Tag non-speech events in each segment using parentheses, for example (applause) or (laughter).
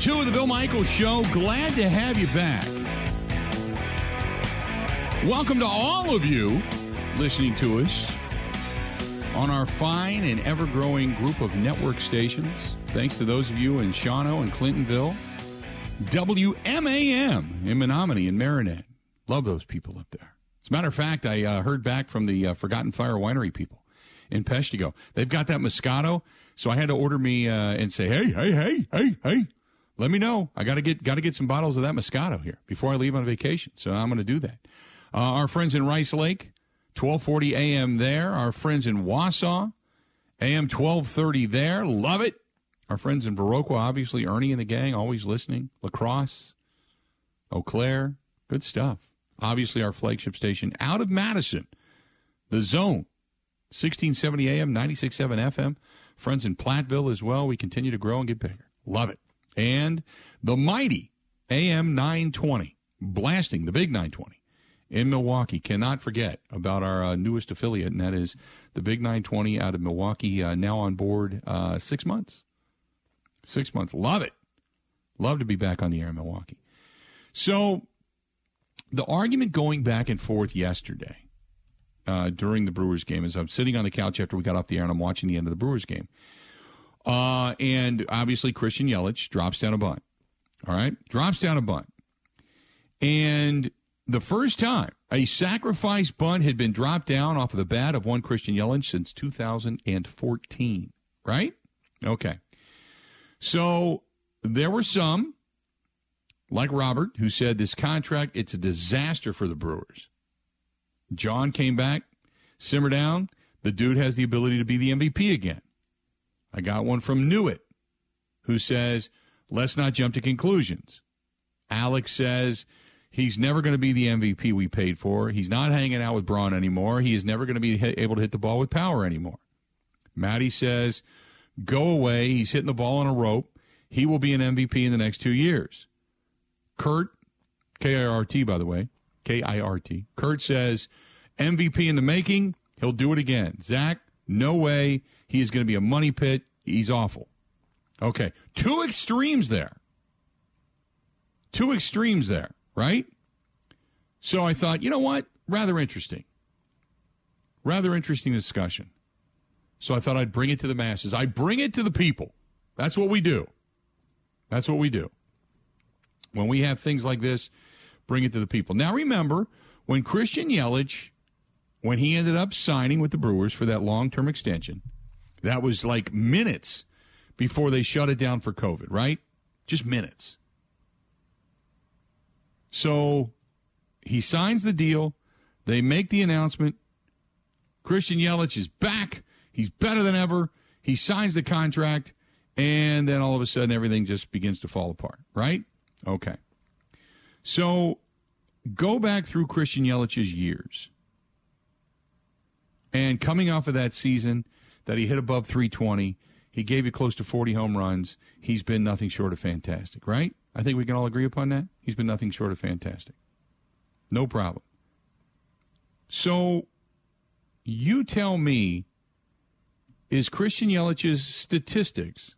two of the Bill Michaels Show. Glad to have you back. Welcome to all of you listening to us on our fine and ever growing group of network stations. Thanks to those of you in Shawano and Clintonville. WMAM in Menominee and Marinette. Love those people up there. As a matter of fact, I uh, heard back from the uh, Forgotten Fire Winery people in Peshtigo. They've got that Moscato, so I had to order me uh, and say, hey, hey, hey, hey, hey, let me know. I got to get got to get some bottles of that Moscato here before I leave on vacation. So I'm going to do that. Uh, our friends in Rice Lake, 1240 a.m. there. Our friends in Wausau, a.m. 1230 there. Love it. Our friends in Viroqua, obviously, Ernie and the gang, always listening. La Crosse, Eau Claire, good stuff. Obviously, our flagship station out of Madison, The Zone, 1670 AM, 96.7 FM. Friends in Platteville as well. We continue to grow and get bigger. Love it. And the mighty AM 920, blasting the big 920 in Milwaukee. Cannot forget about our uh, newest affiliate, and that is the Big 920 out of Milwaukee, uh, now on board uh, six months. Six months. Love it. Love to be back on the air in Milwaukee. So, the argument going back and forth yesterday uh, during the Brewers game as I'm sitting on the couch after we got off the air and I'm watching the end of the Brewers game. Uh, and obviously, Christian Yelich drops down a bunt. All right? Drops down a bunt. And the first time a sacrifice bunt had been dropped down off of the bat of one Christian Yelich since 2014. Right? Okay. So there were some, like Robert, who said this contract, it's a disaster for the Brewers. John came back, simmer down. The dude has the ability to be the MVP again. I got one from Newitt, who says, let's not jump to conclusions. Alex says he's never going to be the MVP we paid for. He's not hanging out with Braun anymore. He is never going to be able to hit the ball with power anymore. Maddie says Go away. He's hitting the ball on a rope. He will be an MVP in the next two years. Kurt, K I R T, by the way, K I R T. Kurt says MVP in the making. He'll do it again. Zach, no way. He is going to be a money pit. He's awful. Okay. Two extremes there. Two extremes there, right? So I thought, you know what? Rather interesting. Rather interesting discussion. So I thought I'd bring it to the masses. I bring it to the people. That's what we do. That's what we do. When we have things like this, bring it to the people. Now remember, when Christian Yelich, when he ended up signing with the Brewers for that long term extension, that was like minutes before they shut it down for COVID, right? Just minutes. So he signs the deal. They make the announcement. Christian Yelich is back. He's better than ever. He signs the contract, and then all of a sudden everything just begins to fall apart, right? Okay. So go back through Christian Yelich's years. And coming off of that season that he hit above 320, he gave you close to 40 home runs. He's been nothing short of fantastic, right? I think we can all agree upon that. He's been nothing short of fantastic. No problem. So you tell me is Christian Yelich's statistics.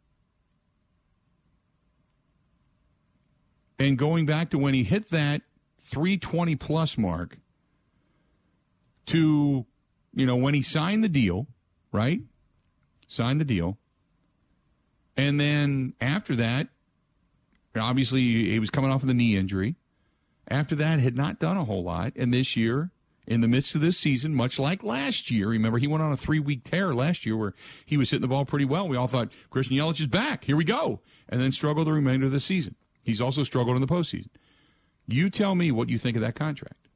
And going back to when he hit that 320 plus mark to, you know, when he signed the deal, right? Signed the deal. And then after that, obviously he was coming off of the knee injury. After that, had not done a whole lot. And this year, in the midst of this season, much like last year. Remember, he went on a three week tear last year where he was hitting the ball pretty well. We all thought Christian Yelich is back. Here we go. And then struggled the remainder of the season. He's also struggled in the postseason. You tell me what you think of that contract.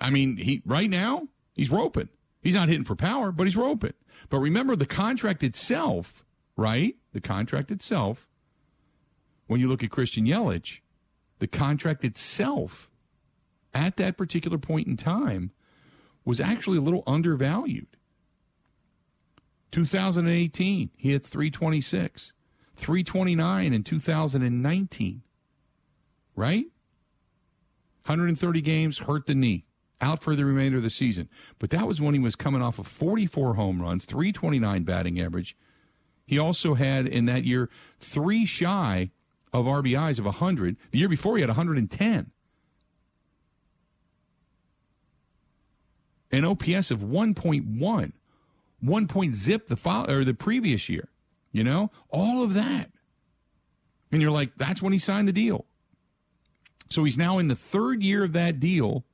I mean, he right now he's roping. He's not hitting for power, but he's roping. But remember the contract itself, right? The contract itself. When you look at Christian Yelich, the contract itself at that particular point in time was actually a little undervalued. 2018, he hits 326, 329 in 2019. Right? 130 games, hurt the knee, out for the remainder of the season. But that was when he was coming off of 44 home runs, 329 batting average. He also had in that year three shy of RBIs of 100. The year before, he had 110. An OPS of 1.1, 1 point zip the fo- or the previous year. You know, all of that. And you're like, that's when he signed the deal. So he's now in the third year of that deal.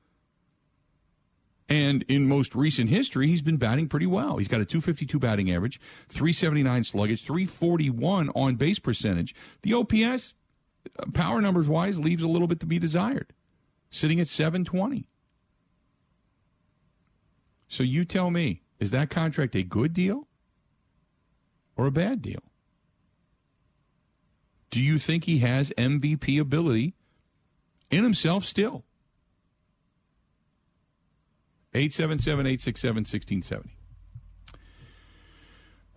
And in most recent history, he's been batting pretty well. He's got a 252 batting average, 379 sluggage, 341 on base percentage. The OPS, uh, power numbers wise, leaves a little bit to be desired, sitting at 720. So you tell me, is that contract a good deal or a bad deal? Do you think he has MVP ability in himself still? 877 867 1670.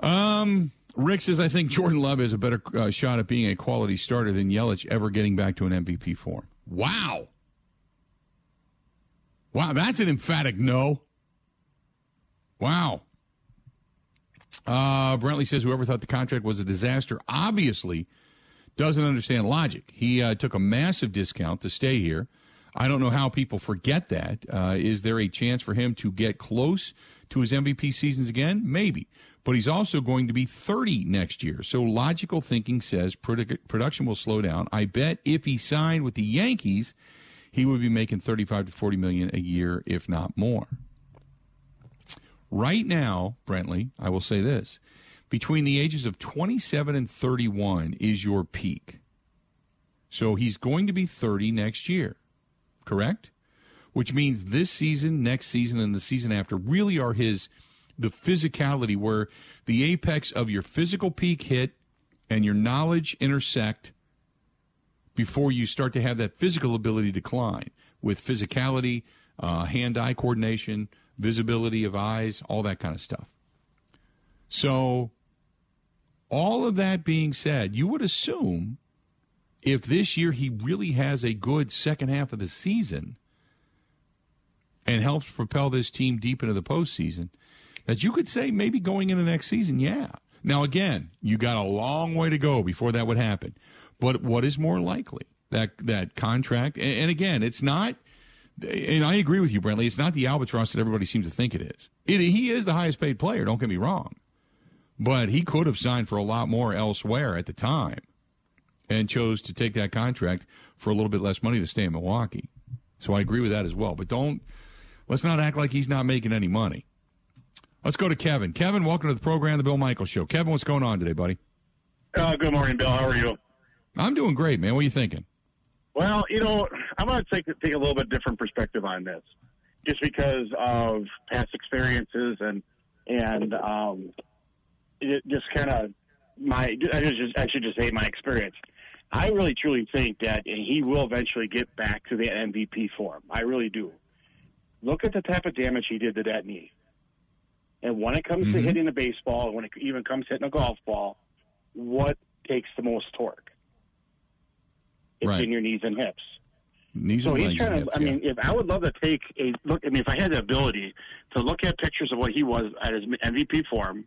Um, Rick says, I think Jordan Love has a better uh, shot at being a quality starter than Yelich ever getting back to an MVP form. Wow. Wow, that's an emphatic no. Wow. Uh, Brentley says, whoever thought the contract was a disaster obviously doesn't understand logic. He uh, took a massive discount to stay here. I don't know how people forget that. Uh, is there a chance for him to get close to his MVP seasons again? Maybe. But he's also going to be 30 next year. So logical thinking says produ- production will slow down. I bet if he signed with the Yankees, he would be making 35 to 40 million a year, if not more. Right now, Brentley, I will say this. Between the ages of 27 and 31 is your peak. So he's going to be 30 next year correct? Which means this season, next season, and the season after really are his the physicality where the apex of your physical peak hit and your knowledge intersect before you start to have that physical ability decline with physicality, uh, hand-eye coordination, visibility of eyes, all that kind of stuff. So, all of that being said, you would assume if this year he really has a good second half of the season and helps propel this team deep into the postseason, that you could say maybe going into next season, yeah. Now, again, you got a long way to go before that would happen. But what is more likely? That that contract, and, and again, it's not. And I agree with you, Brentley. It's not the albatross that everybody seems to think it is. It, he is the highest paid player. Don't get me wrong, but he could have signed for a lot more elsewhere at the time and chose to take that contract for a little bit less money to stay in Milwaukee. So I agree with that as well. But don't let's not act like he's not making any money. Let's go to Kevin. Kevin, welcome to the program, the Bill Michaels Show. Kevin, what's going on today, buddy? Uh, good morning, Bill. How are you? I'm doing great, man. What are you thinking? Well, you know, I'm going to take take a little bit different perspective on this, just because of past experiences and and um, it just kind of my I just I should just say my experience. I really truly think that he will eventually get back to the MVP form. I really do. Look at the type of damage he did to that knee. And when it comes mm-hmm. to hitting a baseball, when it even comes hitting a golf ball, what takes the most torque? It's right. in your knees and hips. Knees so he's trying to. Hips, I mean, if I would love to take a look. I mean, if I had the ability to look at pictures of what he was at his MVP form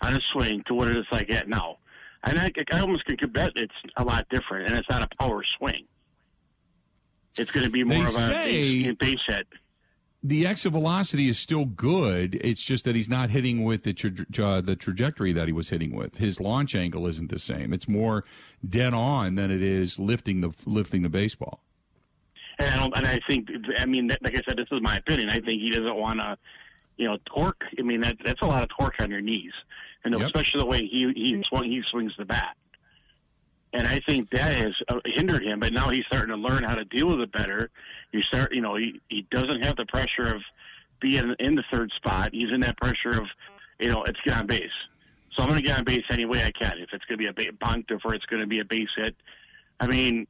on his swing to what it is like at now, and I, I almost can bet it's a lot different, and it's not a power swing. It's going to be more they of a base hit. The exit velocity is still good. It's just that he's not hitting with the tra- uh, the trajectory that he was hitting with. His launch angle isn't the same. It's more dead on than it is lifting the lifting the baseball. And I, and I think, I mean, like I said, this is my opinion. I think he doesn't want to, you know, torque. I mean, that, that's a lot of torque on your knees and yep. especially the way he he swung, he swings the bat. And I think that has uh, hindered him. But now he's starting to learn how to deal with it better. You start, you know, he he doesn't have the pressure of being in the third spot. He's in that pressure of, you know, it's get on base. So I'm going to get on base any way I can. If it's going to be a bunt or it's going to be a base hit, I mean,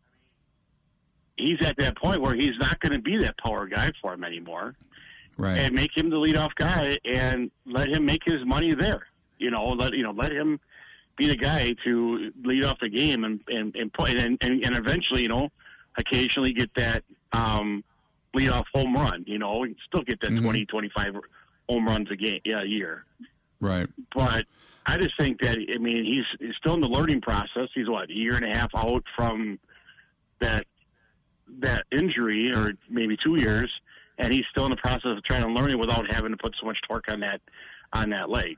he's at that point where he's not going to be that power guy for him anymore. Right. And make him the leadoff guy and let him make his money there. You know, let you know, let him be the guy to lead off the game and and and put and and, and eventually, you know, occasionally get that um, lead off home run. You know, still get that mm-hmm. 20, 25 home runs a game, yeah, a year. Right. But I just think that I mean he's, he's still in the learning process. He's what a year and a half out from that that injury, or maybe two years, and he's still in the process of trying to learn it without having to put so much torque on that on that leg.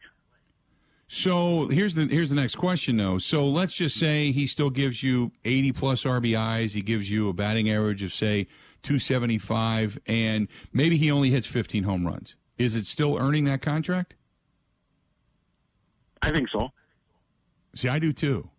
So here's the here's the next question though. So let's just say he still gives you 80 plus RBIs. He gives you a batting average of say 275, and maybe he only hits 15 home runs. Is it still earning that contract? I think so. See, I do too.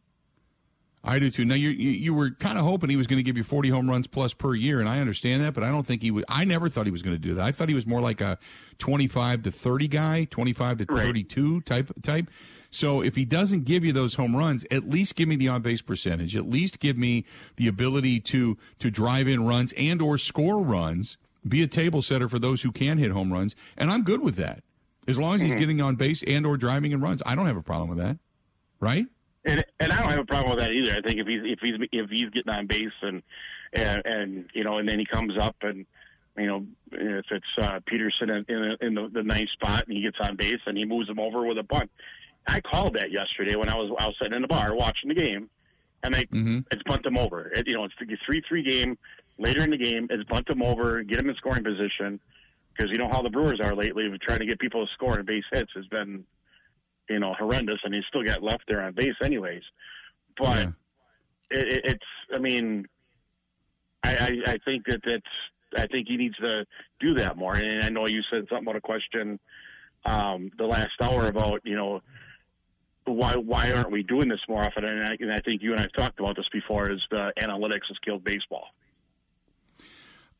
I do too. Now you you were kind of hoping he was going to give you 40 home runs plus per year, and I understand that, but I don't think he would. I never thought he was going to do that. I thought he was more like a 25 to 30 guy, 25 to Right. 32 type type. So if he doesn't give you those home runs, at least give me the on base percentage. At least give me the ability to to drive in runs and or score runs. Be a table setter for those who can hit home runs, and I'm good with that. As long as he's mm-hmm. getting on base and or driving in runs, I don't have a problem with that. Right? And and I don't have a problem with that either. I think if he's if he's if he's getting on base and and, and you know and then he comes up and you know if it's uh, Peterson in, in, in the, the ninth spot and he gets on base and he moves him over with a bunt. I called that yesterday when I was I was sitting in the bar watching the game, and they Mm-hmm. it's bunt him over. It, you know it's the three three game later in the game. It's bunt him over, get him in scoring position because you know how the Brewers are lately. Trying to get people to score and base hits has been you know horrendous, and he still got left there on base anyways. But Yeah. it, it, it's I mean, I, I I think that that's I think he needs to do that more. And I know you said something about a question um, the last hour about you know why why aren't we doing this more often? And I, and I think you and I've talked about this before. Is the analytics has killed baseball?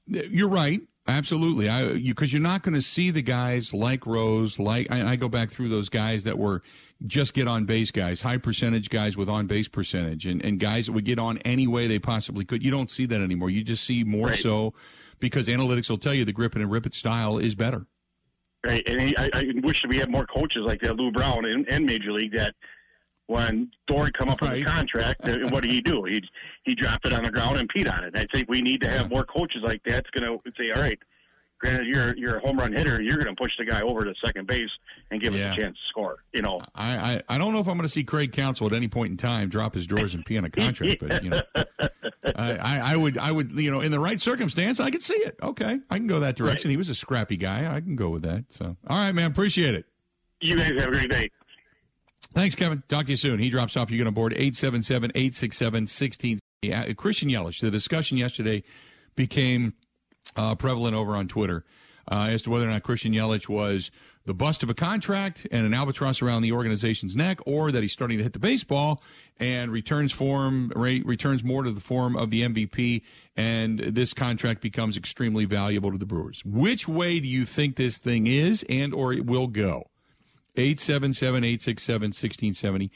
You're right. Absolutely. I because you're not going to see the guys like Rose, like I, I go back through those guys that were just get on base guys, high percentage guys with on base percentage, and and guys that would get on any way they possibly could. You don't see that anymore. You just see more Right. so because analytics will tell you the grip it and rip it style is better. Right, and he, I, I wish we had more coaches like that, Lou Brown in, in Major League. That when Dory come up with Right. a contract, what did he do? He he drop it on the ground and peed on it. I think we need to have more coaches like that. That's going to say, all right, granted you're you're a home run hitter, you're going to push the guy over to second base and give Yeah. him a chance to score. You know, I, I, I don't know if I'm going to see Craig Counsell at any point in time drop his drawers and pee on a contract, but you know, (laughs) I, I, I would I would you know in the right circumstance I could see it. Okay, I can go that direction. Right. He was a scrappy guy. I can go with that. So all right, man, appreciate it. you guys have a great day. Thanks, Kevin. Talk to you soon. He drops off. You get on board 877 867 16. Christian Yelich, the discussion yesterday became uh, prevalent over on Twitter uh, as to whether or not Christian Yelich was the bust of a contract and an albatross around the organization's neck, or that he's starting to hit the baseball and returns form re- returns more to the form of the MVP, and this contract becomes extremely valuable to the Brewers. Which way do you think this thing is, and or it will go? 877-867-1670.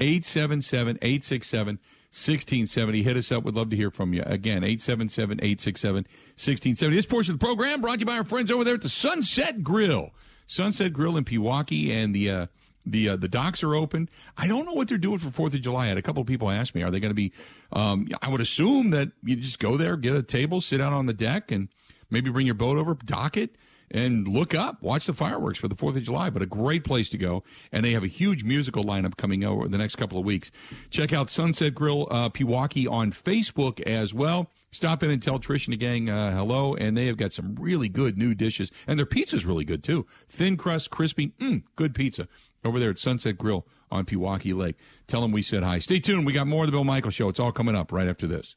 877-867-1670. Hit us up. We'd love to hear from you. Again, 877-867-1670. This portion of the program brought to you by our friends over there at the Sunset Grill. Sunset Grill in Pewaukee and the uh, the uh, the docks are open. I don't know what they're doing for Fourth of July. I had a couple of people ask me, are they going to be? Um, I would assume that you just go there, get a table, sit out on the deck, and maybe bring your boat over, dock it, and look up, watch the fireworks for the Fourth of July. But a great place to go, and they have a huge musical lineup coming over the next couple of weeks. Check out Sunset Grill uh, Pewaukee on Facebook as well. Stop in and tell Trish and the gang uh, hello, and they have got some really good new dishes, and their pizza's really good too. Thin crust, crispy, mm, good pizza over there at Sunset Grill on Pewaukee Lake. Tell them we said hi. Stay tuned. We got more of the Bill Michael Show. It's all coming up right after this.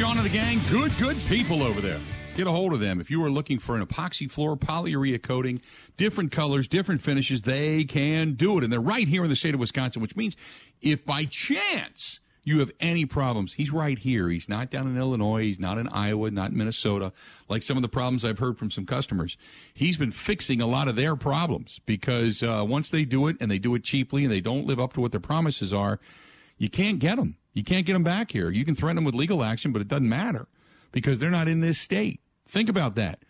Sean and the gang, good, good people over there. Get a hold of them. If you are looking for an epoxy floor, polyurea coating, different colors, different finishes, they can do it. And they're right here in the state of Wisconsin, which means if by chance you have any problems, he's right here. He's not down in Illinois. He's not in Iowa, not in Minnesota, like some of the problems I've heard from some customers. He's been fixing a lot of their problems because uh, once they do it and they do it cheaply and they don't live up to what their promises are, you can't get them. You can't get them back here. You can threaten them with legal action, but it doesn't matter because they're not in this state. Think about that.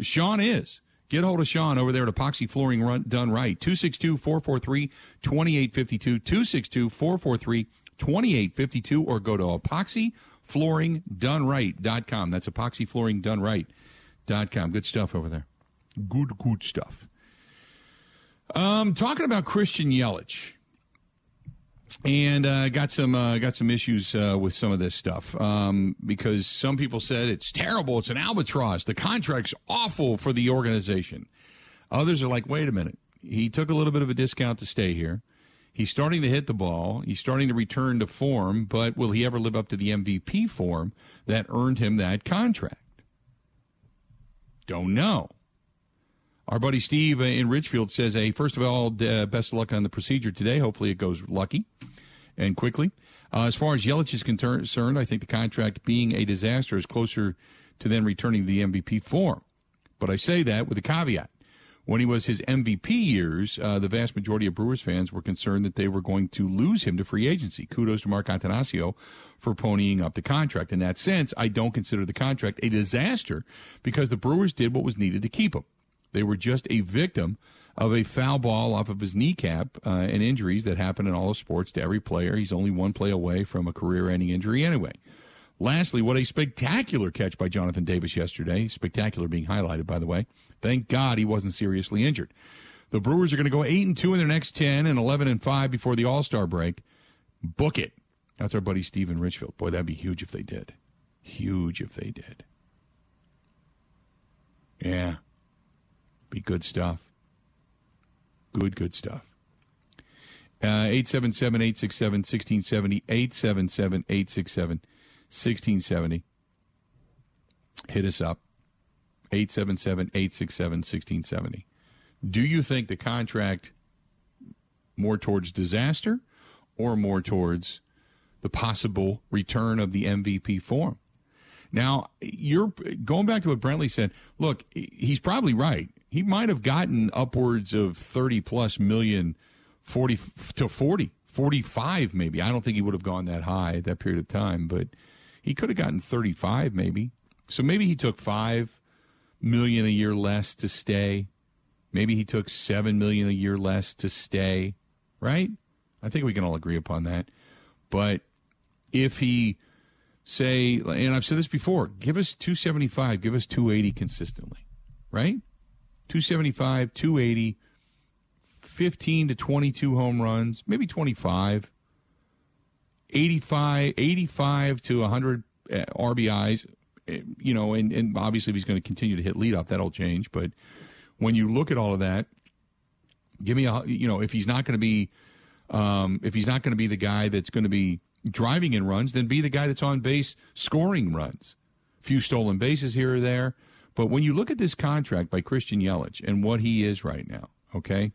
Sean is. Get hold of Sean over there at Epoxy Flooring Run, Done Right. 262 443 2852. 262 443 2852. Or go to epoxyflooringdoneright.com. That's epoxyflooringdoneright.com. Good stuff over there. Good, good stuff. Um, talking about Christian Yelich and uh, got some uh, got some issues uh, with some of this stuff um, because some people said it's terrible, it's an albatross, the contract's awful for the organization. Others are like, wait a minute, he took a little bit of a discount to stay here. He's starting to hit the ball. He's starting to return to form, but will he ever live up to the MVP form that earned him that contract? Don't know. Our buddy Steve uh, in Richfield says, "Hey, first of all, uh, best of luck on the procedure today. Hopefully, it goes lucky and quickly." Uh, as far as Yelich is concerned, I think the contract being a disaster is closer to then returning to the MVP form. But I say that with a caveat. When he was his MVP years, uh, the vast majority of Brewers fans were concerned that they were going to lose him to free agency. Kudos to Mark Attanasio for ponying up the contract. In that sense, I don't consider the contract a disaster because the Brewers did what was needed to keep him. They were just a victim of a foul ball off of his kneecap uh, and injuries that happen in all of sports to every player. He's only one play away from a career ending injury anyway. Lastly, what a spectacular catch by Jonathan Davis yesterday. Spectacular being highlighted, by the way. Thank God he wasn't seriously injured. The Brewers are going to go 8 and 2 in their next 10 and 11 and 5 before the All Star break. Book it. That's our buddy Steven Richfield. Boy, that'd be huge if they did. Huge if they did. Yeah. Be good stuff. Good, good stuff. Uh, 877 867 1670. 877 867 1670. Hit us up. 877 867 1670. Do you think the contract more towards disaster or more towards the possible return of the MVP form? Now, you're going back to what Brentley said. Look, he's probably right he might have gotten upwards of 30 plus million, 40 to 40, 45 maybe. I don't think he would have gone that high at that period of time, but he could have gotten 35 maybe. So maybe he took 5 million a year less to stay. Maybe he took 7 million a year less to stay, right? I think we can all agree upon that. But if he say and I've said this before, give us 275, give us 280 consistently, right? 275, 280, 15 to 22 home runs, maybe 25, 85, 85 to 100 uh, RBIs, eh, you know, and, and obviously if he's going to continue to hit leadoff, that'll change. But when you look at all of that, give me a, you know, if he's not going to be, um, if he's not going to be the guy that's going to be driving in runs, then be the guy that's on base scoring runs. A few stolen bases here or there. But when you look at this contract by Christian Yelich and what he is right now, okay,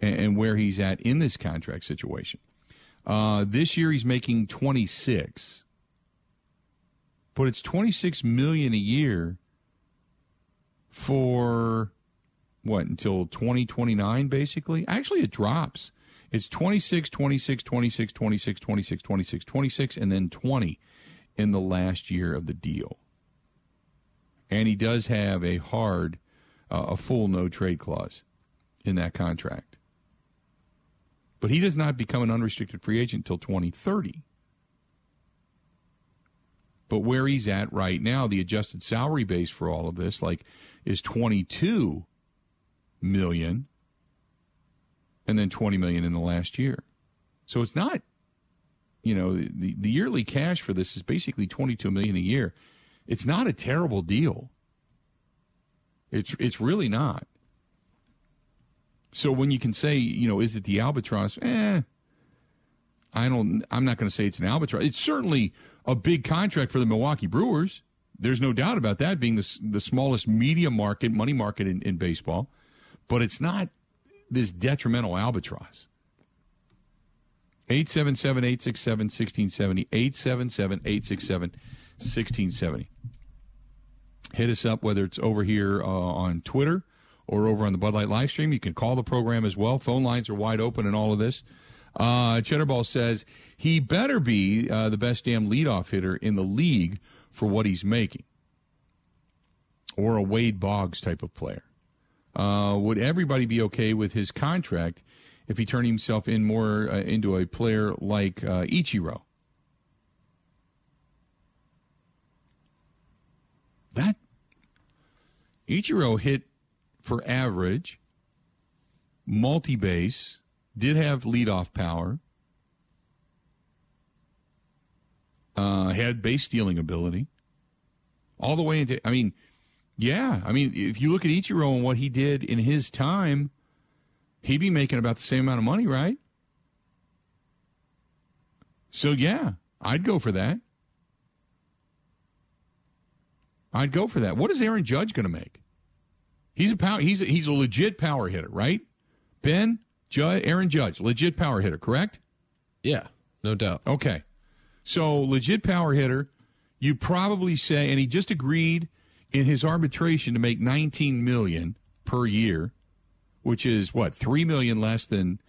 and, and where he's at in this contract situation, uh, this year he's making 26, but it's 26 million a year for what until 2029 basically? Actually it drops. It's 26 26 26 26 26 26 26 and then 20 in the last year of the deal and he does have a hard, uh, a full no trade clause in that contract. But he does not become an unrestricted free agent until 2030. But where he's at right now, the adjusted salary base for all of this, like, is 22 million, and then 20 million in the last year. So it's not, you know, the the yearly cash for this is basically 22 million a year. It's not a terrible deal. It's it's really not. So when you can say, you know, is it the albatross? Eh, I don't. I'm not going to say it's an albatross. It's certainly a big contract for the Milwaukee Brewers. There's no doubt about that being the the smallest media market, money market in, in baseball. But it's not this detrimental albatross. 877 867 1670. 877 867 1670. Hit us up, whether it's over here uh, on Twitter or over on the Bud Light live stream. You can call the program as well. Phone lines are wide open and all of this. Uh, Cheddarball says he better be uh, the best damn leadoff hitter in the league for what he's making, or a Wade Boggs type of player. Uh, would everybody be okay with his contract if he turned himself in more uh, into a player like uh, Ichiro? That Ichiro hit for average, multi base, did have leadoff power, uh, had base stealing ability, all the way into. I mean, yeah, I mean, if you look at Ichiro and what he did in his time, he'd be making about the same amount of money, right? So yeah, I'd go for that. I'd go for that. What is Aaron Judge going to make? He's a power. He's a, he's a legit power hitter, right? Ben, Judge, Aaron Judge, legit power hitter, correct? Yeah, no doubt. Okay, so legit power hitter. You probably say, and he just agreed in his arbitration to make 19 million per year, which is what three million less than.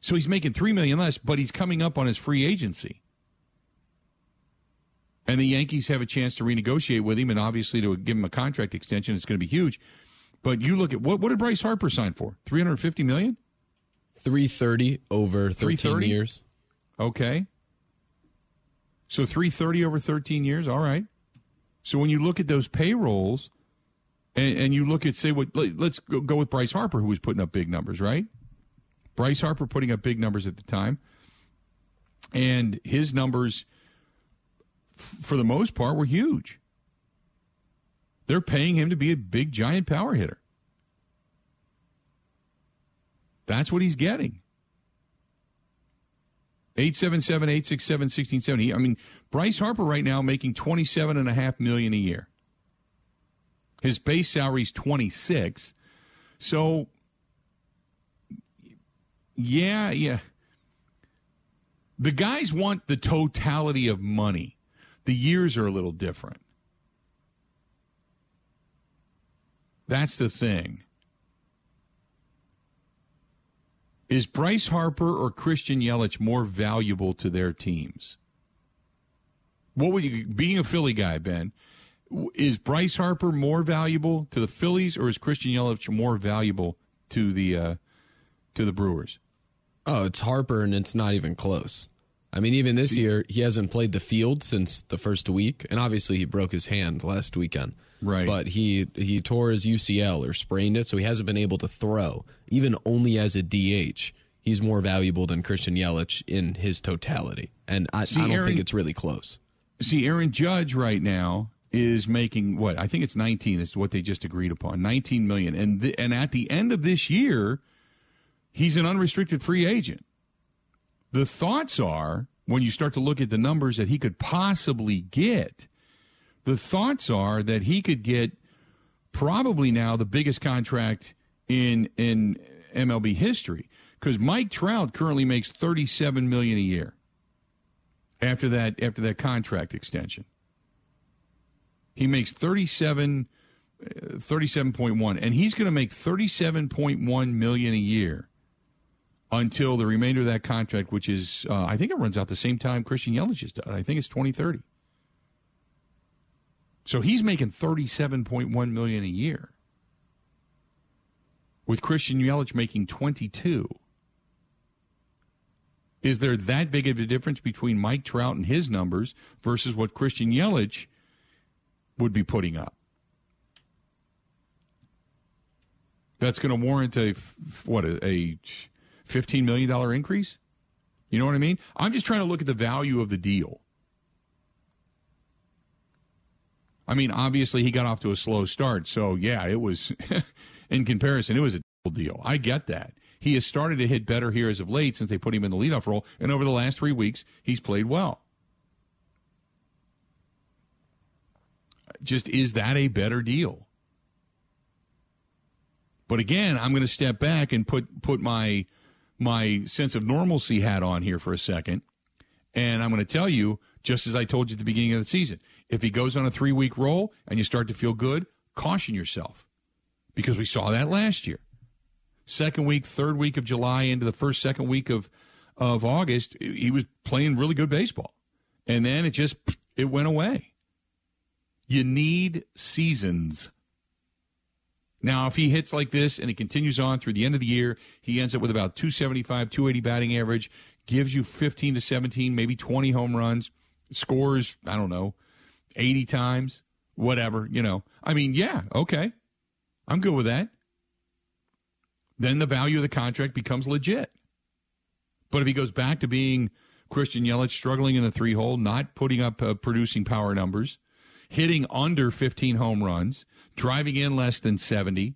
So he's making three million less, but he's coming up on his free agency and the Yankees have a chance to renegotiate with him, and obviously to give him a contract extension, it's going to be huge. But you look at what what did Bryce Harper sign for? Three hundred fifty million. Three thirty over thirteen years. Okay. So three thirty over thirteen years. All right. So when you look at those payrolls, and, and you look at say what let's go, go with Bryce Harper, who was putting up big numbers, right? Bryce Harper putting up big numbers at the time, and his numbers for the most part, were huge. They're paying him to be a big, giant power hitter. That's what he's getting. 877 867 1670. I mean, Bryce Harper right now making 27.5 million a year. His base salary is 26. So, yeah, yeah. The guys want the totality of money the years are a little different. That's the thing. Is Bryce Harper or Christian Yelich more valuable to their teams? What would you, being a Philly guy, Ben, is Bryce Harper more valuable to the Phillies or is Christian Yelich more valuable to the uh, to the Brewers? Oh, it's Harper, and it's not even close. I mean, even this year, he hasn't played the field since the first week, and obviously he broke his hand last weekend. Right. But he he tore his UCL or sprained it, so he hasn't been able to throw, even only as a DH. He's more valuable than Christian Yelich in his totality, and I, see, I don't Aaron, think it's really close. See, Aaron Judge right now is making what I think it's 19 is what they just agreed upon, 19 million, and th- and at the end of this year, he's an unrestricted free agent. The thoughts are, when you start to look at the numbers that he could possibly get, the thoughts are that he could get probably now the biggest contract in in MLB history because Mike Trout currently makes 37 million a year after that after that contract extension. He makes 37 uh, 37.1 and he's going to make 37.1 million a year until the remainder of that contract, which is, uh, I think it runs out the same time Christian Yelich has done. I think it's 2030. So he's making 37.1 million a year. With Christian Yelich making 22. Is there that big of a difference between Mike Trout and his numbers versus what Christian Yelich would be putting up? That's going to warrant a what a, a $15 million increase? You know what I mean? I'm just trying to look at the value of the deal. I mean, obviously he got off to a slow start, so yeah, it was (laughs) in comparison, it was a deal. I get that. He has started to hit better here as of late since they put him in the leadoff role, and over the last three weeks, he's played well. Just is that a better deal? But again, I'm going to step back and put put my my sense of normalcy hat on here for a second. And I'm going to tell you, just as I told you at the beginning of the season, if he goes on a three week roll and you start to feel good, caution yourself because we saw that last year. Second week, third week of July into the first, second week of, of August, he was playing really good baseball. And then it just, it went away. You need seasons. Now, if he hits like this and he continues on through the end of the year, he ends up with about 275, 280 batting average, gives you 15 to 17, maybe 20 home runs, scores, I don't know, 80 times, whatever, you know. I mean, yeah, okay. I'm good with that. Then the value of the contract becomes legit. But if he goes back to being Christian Yelich, struggling in a three hole, not putting up uh, producing power numbers, hitting under 15 home runs, driving in less than 70,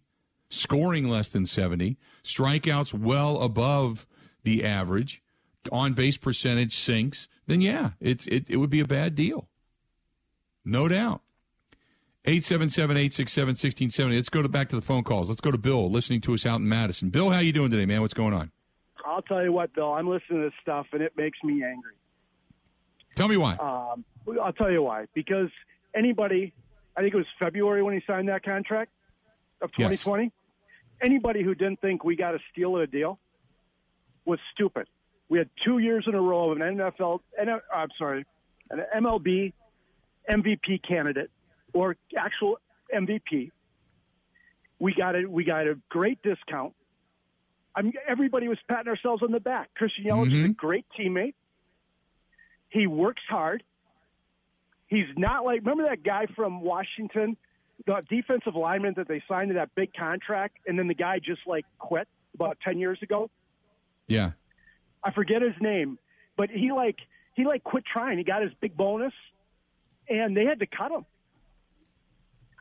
scoring less than 70, strikeouts well above the average, on base percentage sinks, then yeah, it's it, it would be a bad deal. No doubt. 877-867-1670. Let's go to back to the phone calls. Let's go to Bill listening to us out in Madison. Bill, how you doing today, man? What's going on? I'll tell you what, Bill. I'm listening to this stuff and it makes me angry. Tell me why. Um, I'll tell you why. Because anybody, I think it was February when he signed that contract of 2020. Yes. Anybody who didn't think we got a steal of a deal was stupid. We had two years in a row of an NFL, I'm sorry, an MLB MVP candidate or actual MVP. We got a we got a great discount. I mean, everybody was patting ourselves on the back. Christian Yelich mm-hmm. is a mm-hmm. great teammate. He works hard. He's not like remember that guy from Washington, the defensive lineman that they signed to that big contract, and then the guy just like quit about ten years ago. Yeah, I forget his name, but he like he like quit trying. He got his big bonus, and they had to cut him.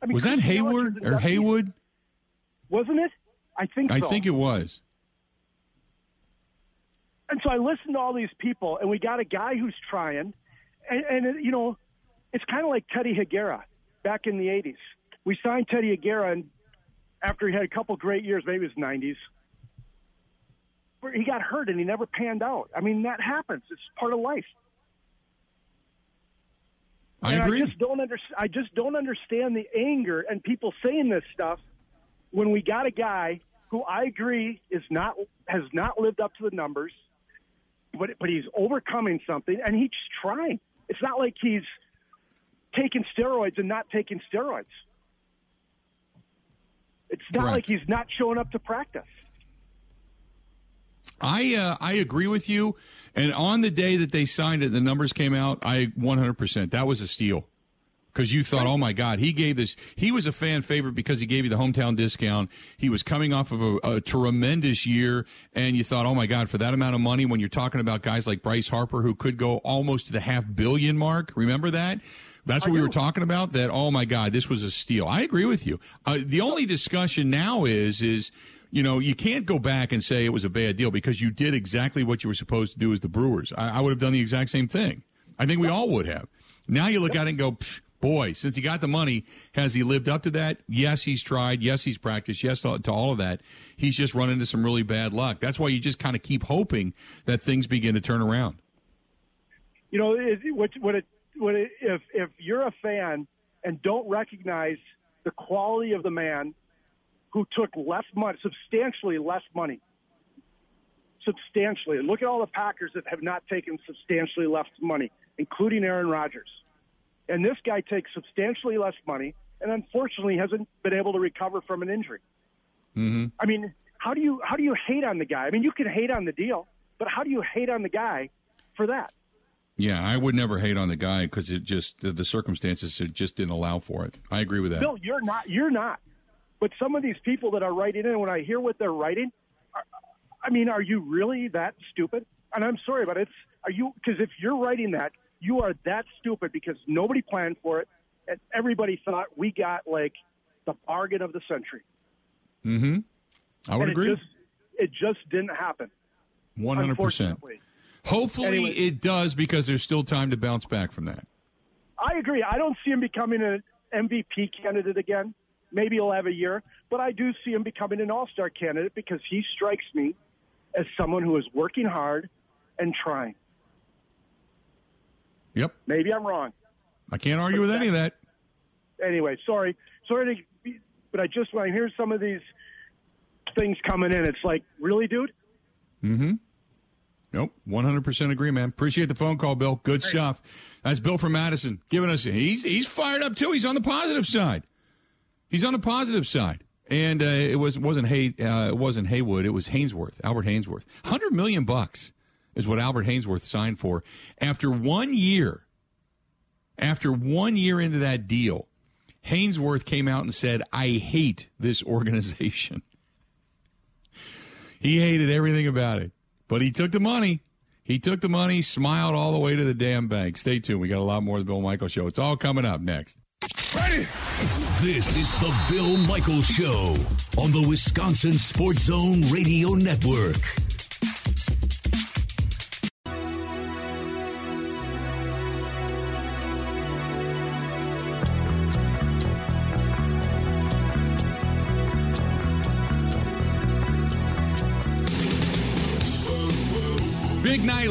I mean, was that Hayward or Haywood? Wasn't it? I think. I so. think it was. And so I listened to all these people, and we got a guy who's trying, and, and you know, it's kind of like Teddy Higuera back in the 80s. We signed Teddy Higuera and after he had a couple great years, maybe it was 90s, where he got hurt and he never panned out. I mean, that happens. It's part of life. I and agree. I just don't under, I just don't understand the anger and people saying this stuff when we got a guy who I agree is not has not lived up to the numbers, but but he's overcoming something and he's trying. It's not like he's taking steroids and not taking steroids. It's not Correct. like he's not showing up to practice. I uh, I agree with you. And on the day that they signed it, the numbers came out. I 100%. That was a steal because you thought, oh my God, he gave this. He was a fan favorite because he gave you the hometown discount. He was coming off of a, a, tremendous year, and you thought, oh my God, for that amount of money, when you're talking about guys like Bryce Harper who could go almost to the half billion mark. Remember that? That's what we were talking about. That oh my God, this was a steal. I agree with you. Uh, the only discussion now is is you know you can't go back and say it was a bad deal because you did exactly what you were supposed to do as the Brewers. I, I would have done the exact same thing. I think we all would have. Now you look at it and go. Boy, since he got the money, has he lived up to that? Yes, he's tried. Yes, he's practiced. Yes, to, to all of that. He's just run into some really bad luck. That's why you just kind of keep hoping that things begin to turn around. You know, what, what it when it, if if you're a fan and don't recognize the quality of the man who took less money, substantially less money, substantially. Look at all the Packers that have not taken substantially less money, including Aaron Rodgers. And this guy takes substantially less money, and unfortunately hasn't been able to recover from an injury. Mm-hmm. I mean, how do you how do you hate on the guy? I mean, you can hate on the deal, but how do you hate on the guy for that? Yeah, I would never hate on the guy because it just the, the circumstances just didn't allow for it. I agree with that. Bill, you're not. You're not. But some of these people that are writing in, when I hear what they're writing, are, I mean, are you really that stupid? And I'm sorry, but it's are you because if you're writing that, you are that stupid because nobody planned for it, and everybody thought we got like the bargain of the century. Mm-hmm. I would and agree. It just, it just didn't happen. One hundred percent. Hopefully anyway, it does because there's still time to bounce back from that. I agree. I don't see him becoming an MVP candidate again. Maybe he'll have a year, but I do see him becoming an All Star candidate because he strikes me as someone who is working hard and trying. Yep. Maybe I'm wrong. I can't argue with any of that. Anyway, sorry, sorry to, be, but I just when I hear some of these things coming in, it's like, really, dude. Mm-hmm. Nope, 100% agree, man. Appreciate the phone call, Bill. Good stuff. That's Bill from Madison giving us, he's, he's fired up too. He's on the positive side. He's on the positive side. And uh, it was wasn't Hay uh, it wasn't Haywood. It was Haynesworth, Albert Haynesworth. Hundred million bucks is what Albert Haynesworth signed for. After one year, after one year into that deal, Haynesworth came out and said, "I hate this (laughs) organization." he hated everything about it. But he took the money. He took the money, smiled all the way to the damn bank. Stay tuned. We got a lot more of the Bill Michaels Show. It's all coming up next. Ready? This is the Bill Michaels Show on the Wisconsin Sports Zone Radio Network.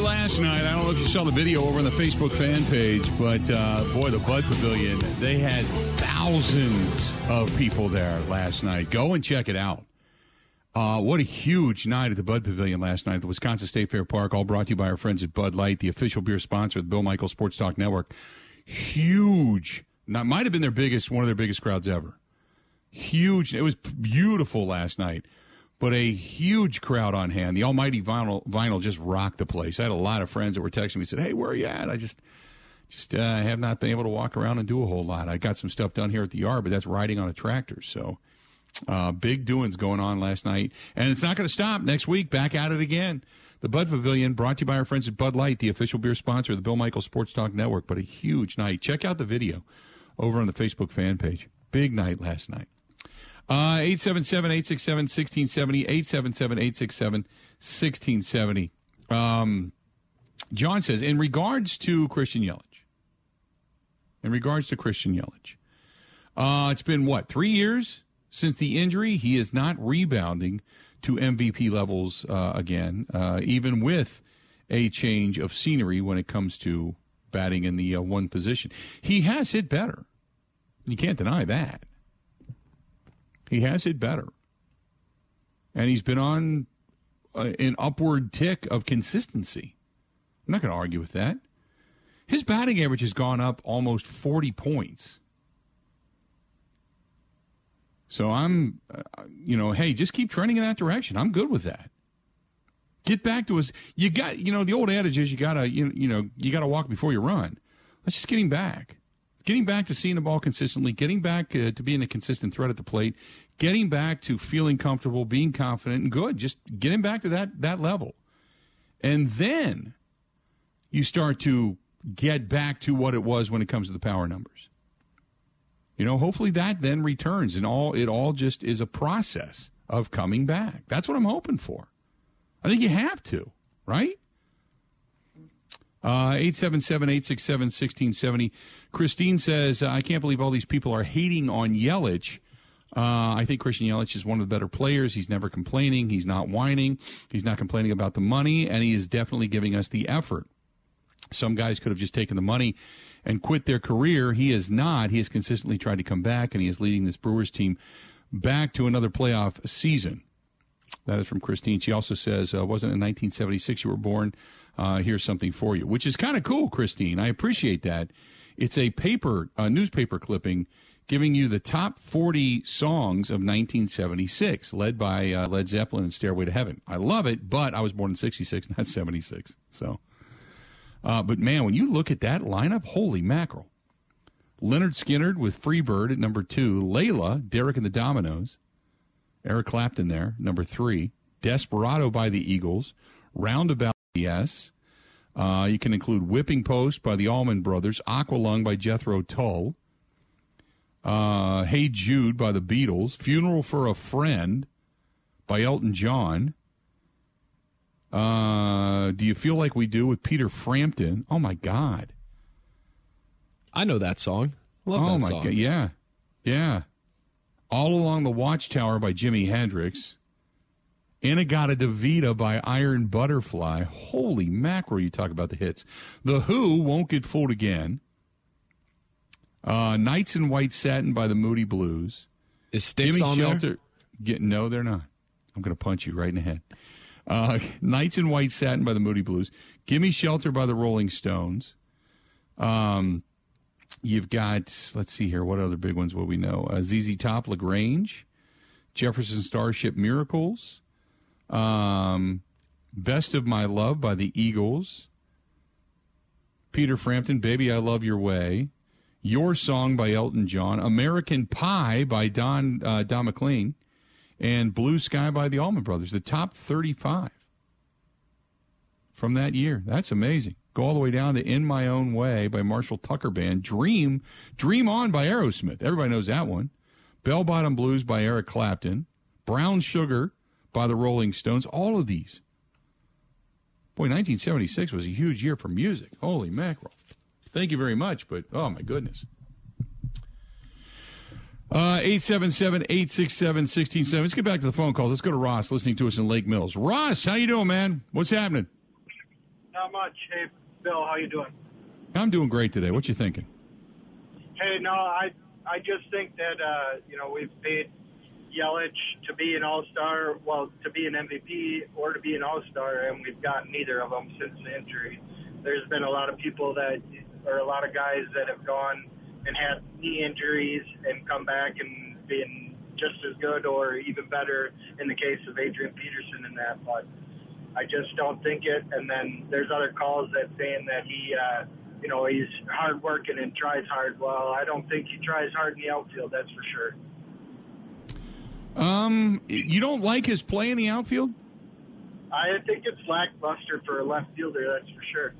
Last night. I don't know if you saw the video over on the Facebook fan page, but uh, boy, the Bud Pavilion, they had thousands of people there last night. Go and check it out. Uh, what a huge night at the Bud Pavilion last night at the Wisconsin State Fair Park, all brought to you by our friends at Bud Light, the official beer sponsor of the Bill Michaels Sports Talk Network. Huge. Now, might have been their biggest, one of their biggest crowds ever. Huge. It was beautiful last night but a huge crowd on hand. The almighty vinyl vinyl just rocked the place. I had a lot of friends that were texting me said, "Hey, where are you at?" I just just uh, have not been able to walk around and do a whole lot. I got some stuff done here at the yard, but that's riding on a tractor. So uh, big doings going on last night, and it's not going to stop next week. Back at it again. The Bud Pavilion, brought to you by our friends at Bud Light, the official beer sponsor of the Bill Michaels Sports Talk Network. But a huge night. Check out the video over on the Facebook fan page. Big night last night. Uh, 877 867 1670. 877 867 1670. Um, John says, in regards to Christian Yelich, in regards to Christian Yelich, uh, it's been what, three years since the injury? He is not rebounding to MVP levels uh, again, uh, even with a change of scenery when it comes to batting in the uh, one position. He has hit better. You can't deny that. He has it better. And he's been on uh, an upward tick of consistency. I'm not going to argue with that. His batting average has gone up almost 40 points. So I'm, uh, you know, hey, just keep trending in that direction. I'm good with that. Get back to us. You got, you know, the old adage is you gotta, you, you know, you gotta walk before you run. Let's just get him back getting back to seeing the ball consistently, getting back uh, to being a consistent threat at the plate, getting back to feeling comfortable, being confident and good. Just getting back to that that level, and then you start to get back to what it was when it comes to the power numbers. You know, hopefully that then returns, and all it all just is a process of coming back. That's what I'm hoping for. I think you have to, right? Uh, 877 867 1670. Christine says, I can't believe all these people are hating on Yelich. Uh, I think Christian Yelich is one of the better players. He's never complaining. He's not whining. He's not complaining about the money, and he is definitely giving us the effort. Some guys could have just taken the money and quit their career. He is not. He has consistently tried to come back, and he is leading this Brewers team back to another playoff season. That is from Christine. She also says, uh, wasn't in 1976 you were born? Uh, here's something for you, which is kind of cool, Christine. I appreciate that. It's a paper, a newspaper clipping giving you the top 40 songs of 1976, led by uh, Led Zeppelin and Stairway to Heaven. I love it, but I was born in 66, not 76. So, uh, but man, when you look at that lineup, holy mackerel. Lynyrd Skynyrd with Freebird at number two. Layla, Derek and the Dominos. Eric Clapton there, number three. Desperado by the Eagles. Roundabout Yes. Uh, you can include Whipping Post by the Allman Brothers, Aqualung by Jethro Tull, uh, Hey Jude by the Beatles, Funeral for a Friend by Elton John. Uh, do you feel like we do with Peter Frampton? Oh my God! I know that song. Love oh that my song. God! Yeah, yeah. All along the Watchtower by Jimi Hendrix. In-A-Gadda-Da-Vida by Iron Butterfly. Holy mackerel, you talk about the hits. The Who won't get fooled again. Uh, Nights in White Satin by the Moody Blues. Is Gimme on Shelter. there? Get, no, they're not. I'm going to punch you right in the head. Uh, (laughs) Nights in White Satin by the Moody Blues. Gimme Shelter by the Rolling Stones. Um, you've got, let's see here, what other big ones will we know? Uh, ZZ Top, La Grange. Jefferson Starship Miracles. Um, Best of My Love by the Eagles. Peter Frampton, Baby I Love Your Way. Your Song by Elton John. American Pie by Don, uh, Don McLean. And Blue Sky by the Allman Brothers. The top 35 from that year. That's amazing. Go all the way down to In My Own Way by Marshall Tucker Band. Dream, Dream On by Aerosmith. Everybody knows that one. Bell Bottom Blues by Eric Clapton. Brown Sugar by the Rolling Stones. All of these. Boy, 1976 was a huge year for music. Holy mackerel. Thank you very much, but oh my goodness. Uh, 877 867 1670. Let's get back to the phone calls. Let's go to Ross listening to us in Lake Mills. Ross, how you doing, man? What's happening? Not much. Hey, Bill, how you doing? I'm doing great today. What you thinking? Hey, no, I I just think that uh, you know we've paid Yelich to be an All Star, well, to be an MVP or to be an All Star, and we've gotten neither of them since the injury. There's been a lot of people that, or a lot of guys that have gone and had knee injuries and come back and been just as good or even better in the case of Adrian Peterson and that. But I just don't think it. And then there's other calls that saying that he, uh, you know, he's hard working and tries hard. Well, I don't think he tries hard in the outfield. That's for sure. Um, you don't like his play in the outfield? I think it's lackluster for a left fielder. That's for sure.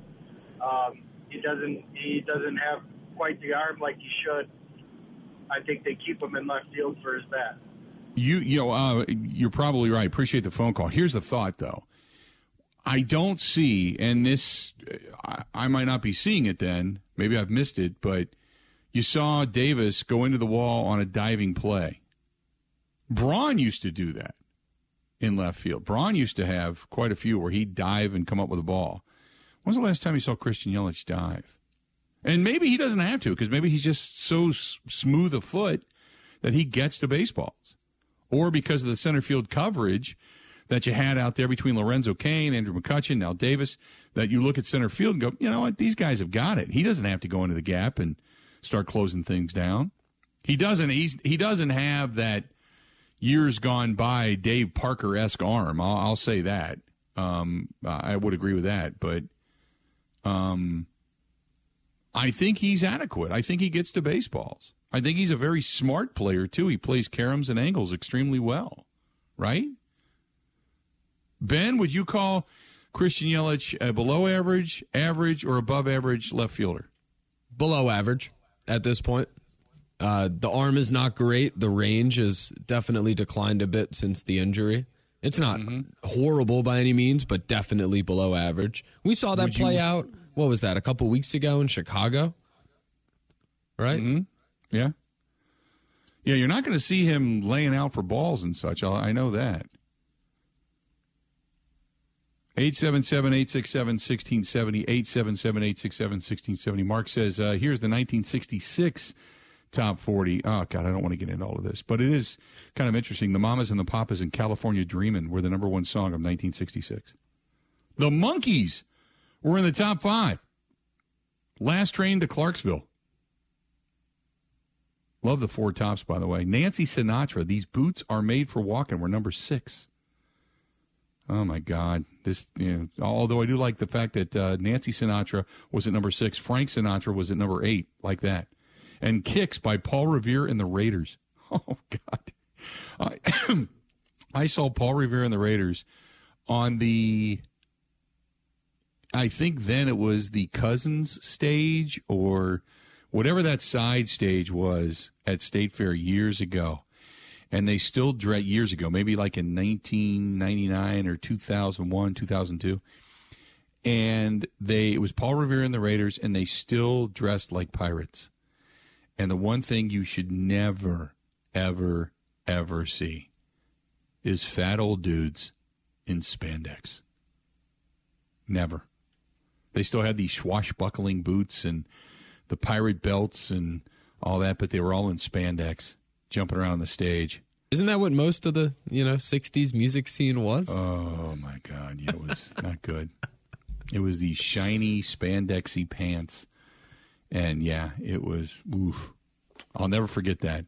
Um, he doesn't. He doesn't have quite the arm like he should. I think they keep him in left field for his bat. You, you know, uh, you're probably right. Appreciate the phone call. Here's the thought, though. I don't see, and this, I, I might not be seeing it then. Maybe I've missed it, but you saw Davis go into the wall on a diving play. Braun used to do that in left field. Braun used to have quite a few where he'd dive and come up with a ball. When's the last time you saw Christian Yelich dive? And maybe he doesn't have to because maybe he's just so s- smooth a foot that he gets to baseballs. Or because of the center field coverage that you had out there between Lorenzo Cain, Andrew McCutchen, now Davis, that you look at center field and go, you know what, these guys have got it. He doesn't have to go into the gap and start closing things down. He doesn't. He's he doesn't have that years gone by Dave Parker esque arm. I'll, I'll, say that. Um, I would agree with that, but um, I think he's adequate. I think he gets to baseballs. I think he's a very smart player too. He plays caroms and angles extremely well, right? Ben, would you call Christian Yelich a below average, average, or above average left fielder? Below average at this point. Uh, the arm is not great. The range has definitely declined a bit since the injury. It's not mm-hmm. horrible by any means, but definitely below average. We saw that Would play you... out. What was that? A couple weeks ago in Chicago, right? Mm-hmm. Yeah, yeah. You're not going to see him laying out for balls and such. I know that. 877-867-1670, 877-867-1670. Mark says, uh, here's the 1966 top 40. Oh, God, I don't want to get into all of this, but it is kind of interesting. The Mamas and the Papas in California Dreamin' were the number one song of 1966. The Monkees were in the top five. Last train to Clarksville. Love the four tops, by the way. Nancy Sinatra, these boots are made for walking, were number six. Oh my God! This, you know, although I do like the fact that uh, Nancy Sinatra was at number six, Frank Sinatra was at number eight, like that, and "Kicks" by Paul Revere and the Raiders. (laughs) Oh God! I, (clears throat) I saw Paul Revere and the Raiders on the. I think then it was the Cousins stage or whatever that side stage was at State Fair years ago and they still dress years ago, maybe like in 1999 or 2001, 2002. And they, it was Paul Revere and the Raiders, and they still dressed like pirates. And the one thing you should never, ever, ever see is fat old dudes in spandex. Never. They still had these swashbuckling boots and the pirate belts and all that, but they were all in spandex, jumping around the stage. Isn't that what most of the you know '60s music scene was? Oh my God, yeah, it was not good. It was these shiny spandexy pants, and yeah, it was. Oof. I'll never forget that.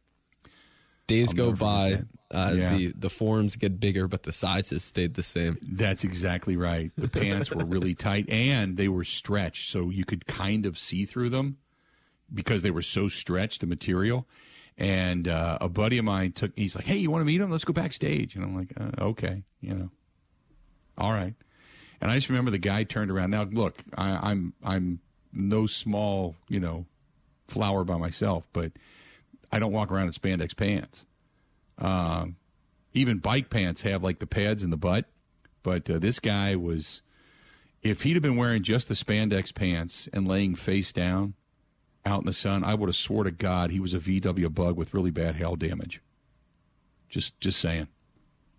Days I'll go by, uh, yeah. the the forms get bigger, but the sizes stayed the same. That's exactly right. The pants were really (laughs) tight, and they were stretched, so you could kind of see through them because they were so stretched. The material, and uh, a buddy of mine took. He's like, "Hey, you want to meet him? Let's go backstage." And I'm like, uh, "Okay, you know, all right." And I just remember the guy turned around. Now, look, I, I'm I'm no small, you know, flower by myself, but I don't walk around in spandex pants. Um, even bike pants have like the pads in the butt, but uh, this guy was. If he'd have been wearing just the spandex pants and laying face down, out in the sun, I would have swore to God he was a VW bug with really bad hail damage. Just, just saying.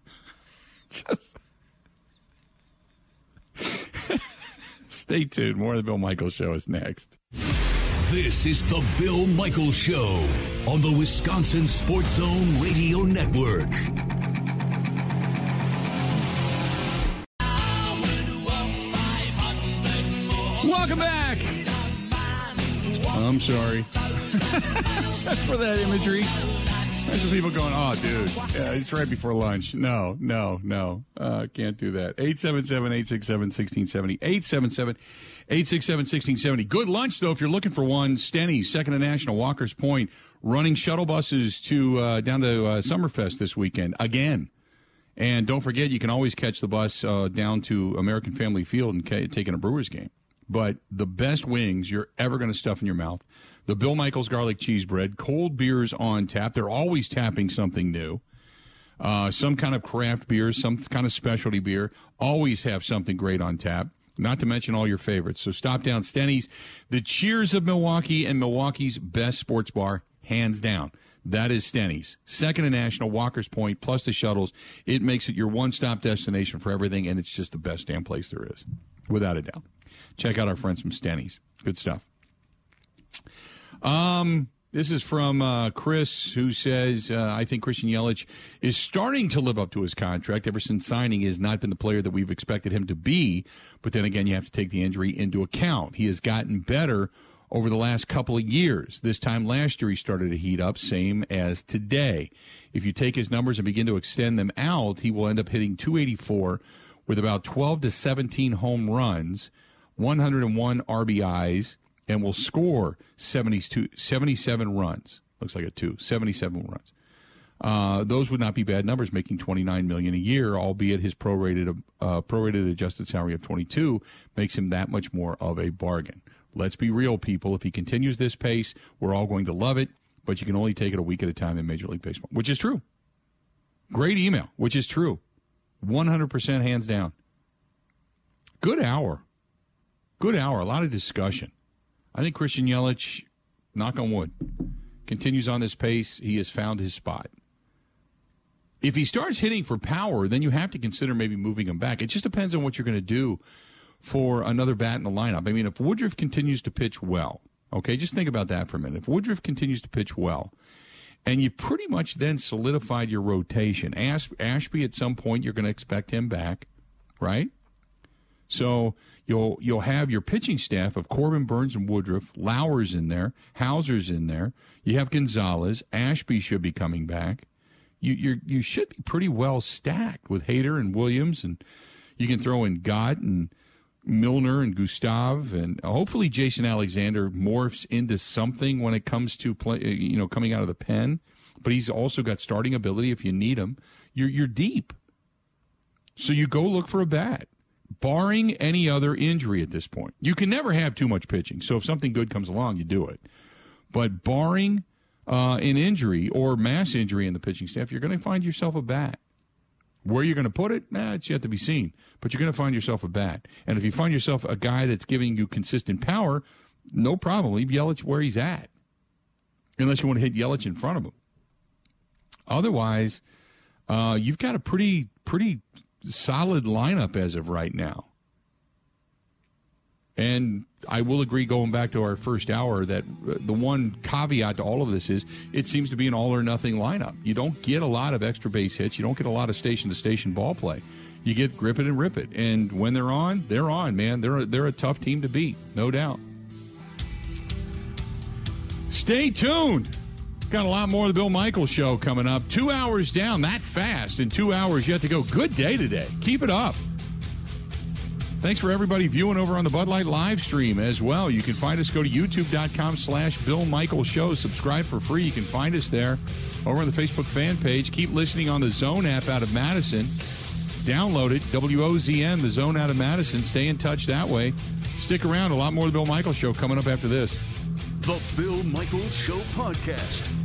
(laughs) just. Stay tuned. More of the Bill Michaels Show is next. This is the Bill Michaels Show on the Wisconsin Sports Zone Radio Network. Welcome back. I'm sorry (laughs) for that imagery. There's some people going, oh, dude, yeah, it's right before lunch. No, no, no. Uh, can't do that. 877 867 1670. 877 867 1670. Good lunch, though, if you're looking for one. Stenny's, Second and National, Walker's Point, running shuttle buses to uh, down to uh, Summerfest this weekend again. And don't forget, you can always catch the bus uh, down to American Family Field and ca- take in a Brewers game but the best wings you're ever going to stuff in your mouth. The Bill Michaels garlic cheese bread, cold beers on tap. They're always tapping something new. Uh, some kind of craft beer, some kind of specialty beer. Always have something great on tap. Not to mention all your favorites. So stop down Stenny's, the cheers of Milwaukee and Milwaukee's best sports bar, hands down. That is Stenny's. Second and National, Walker's Point, plus the shuttles. It makes it your one stop destination for everything, and it's just the best damn place there is, without a doubt check out our friends from Stenny's. Good stuff. Um, this is from uh, Chris, who says, uh, I think Christian Yelich is starting to live up to his contract. Ever since signing, he has not been the player that we've expected him to be. But then again, you have to take the injury into account. He has gotten better over the last couple of years. This time last year, he started to heat up, same as today. If you take his numbers and begin to extend them out, he will end up hitting 284 with about 12 to 17 home runs 101 RBIs, and will score 72, 77 runs. Looks like a two, 77 runs. Uh, those would not be bad numbers, making 29 million a year, albeit his prorated uh, prorated adjusted salary of 22 makes him that much more of a bargain. Let's be real, people. If he continues this pace, we're all going to love it, but you can only take it a week at a time in Major League Baseball, which is true. Great email, which is true. 100% hands down. Good hour. Good hour, a lot of discussion. I think Christian Yelich, knock on wood, continues on this pace. He has found his spot. If he starts hitting for power, then you have to consider maybe moving him back. It just depends on what you're going to do for another bat in the lineup. I mean, if Woodruff continues to pitch well, okay, just think about that for a minute. If Woodruff continues to pitch well, and you've pretty much then solidified your rotation, Ashby at some point you're going to expect him back, right? So You'll you'll have your pitching staff of Corbin Burnes and Woodruff, Lauer's in there, Houser's in there. You have Gonzalez, Ashby should be coming back. You you you should be pretty well stacked with Hader and Williams, and you can throw in Gott and Milner and Gustave, and hopefully Jason Alexander morphs into something when it comes to play, you know, coming out of the pen. But he's also got starting ability if you need him. You're you're deep, so you go look for a bat barring any other injury at this point. You can never have too much pitching. So if something good comes along, you do it. But barring uh, an injury or mass injury in the pitching staff, you're going to find yourself a bat. Where you're going to put it, nah, it's yet to be seen. But you're going to find yourself a bat. And if you find yourself a guy that's giving you consistent power, no problem. Leave Yelich where he's at. Unless you want to hit Yelich in front of him. Otherwise, uh, you've got a pretty, pretty solid lineup as of right now. And I will agree, going back to our first hour, that uh, the one caveat to all of this is it seems to be an all or nothing lineup. You don't get a lot of extra base hits. You don't get a lot of station to station ball play. You get grip it and rip it. And when they're on, they're on, man. They're a, they're a tough team to beat, no doubt. Stay tuned. Got a lot more of the Bill Michaels show coming up. Two hours down that fast, and two hours yet to go. Good day today. Keep it up. Thanks for everybody viewing over on the Bud Light live stream as well. You can find us. Go to youtube.com slash Bill Michaels Show. Subscribe for free. You can find us there over on the Facebook fan page. Keep listening on the Zone app out of Madison. Download it. WOZN, the Zone out of Madison. Stay in touch that way. Stick around. A lot more of the Bill Michaels Show coming up after this. The Bill Michaels Show podcast.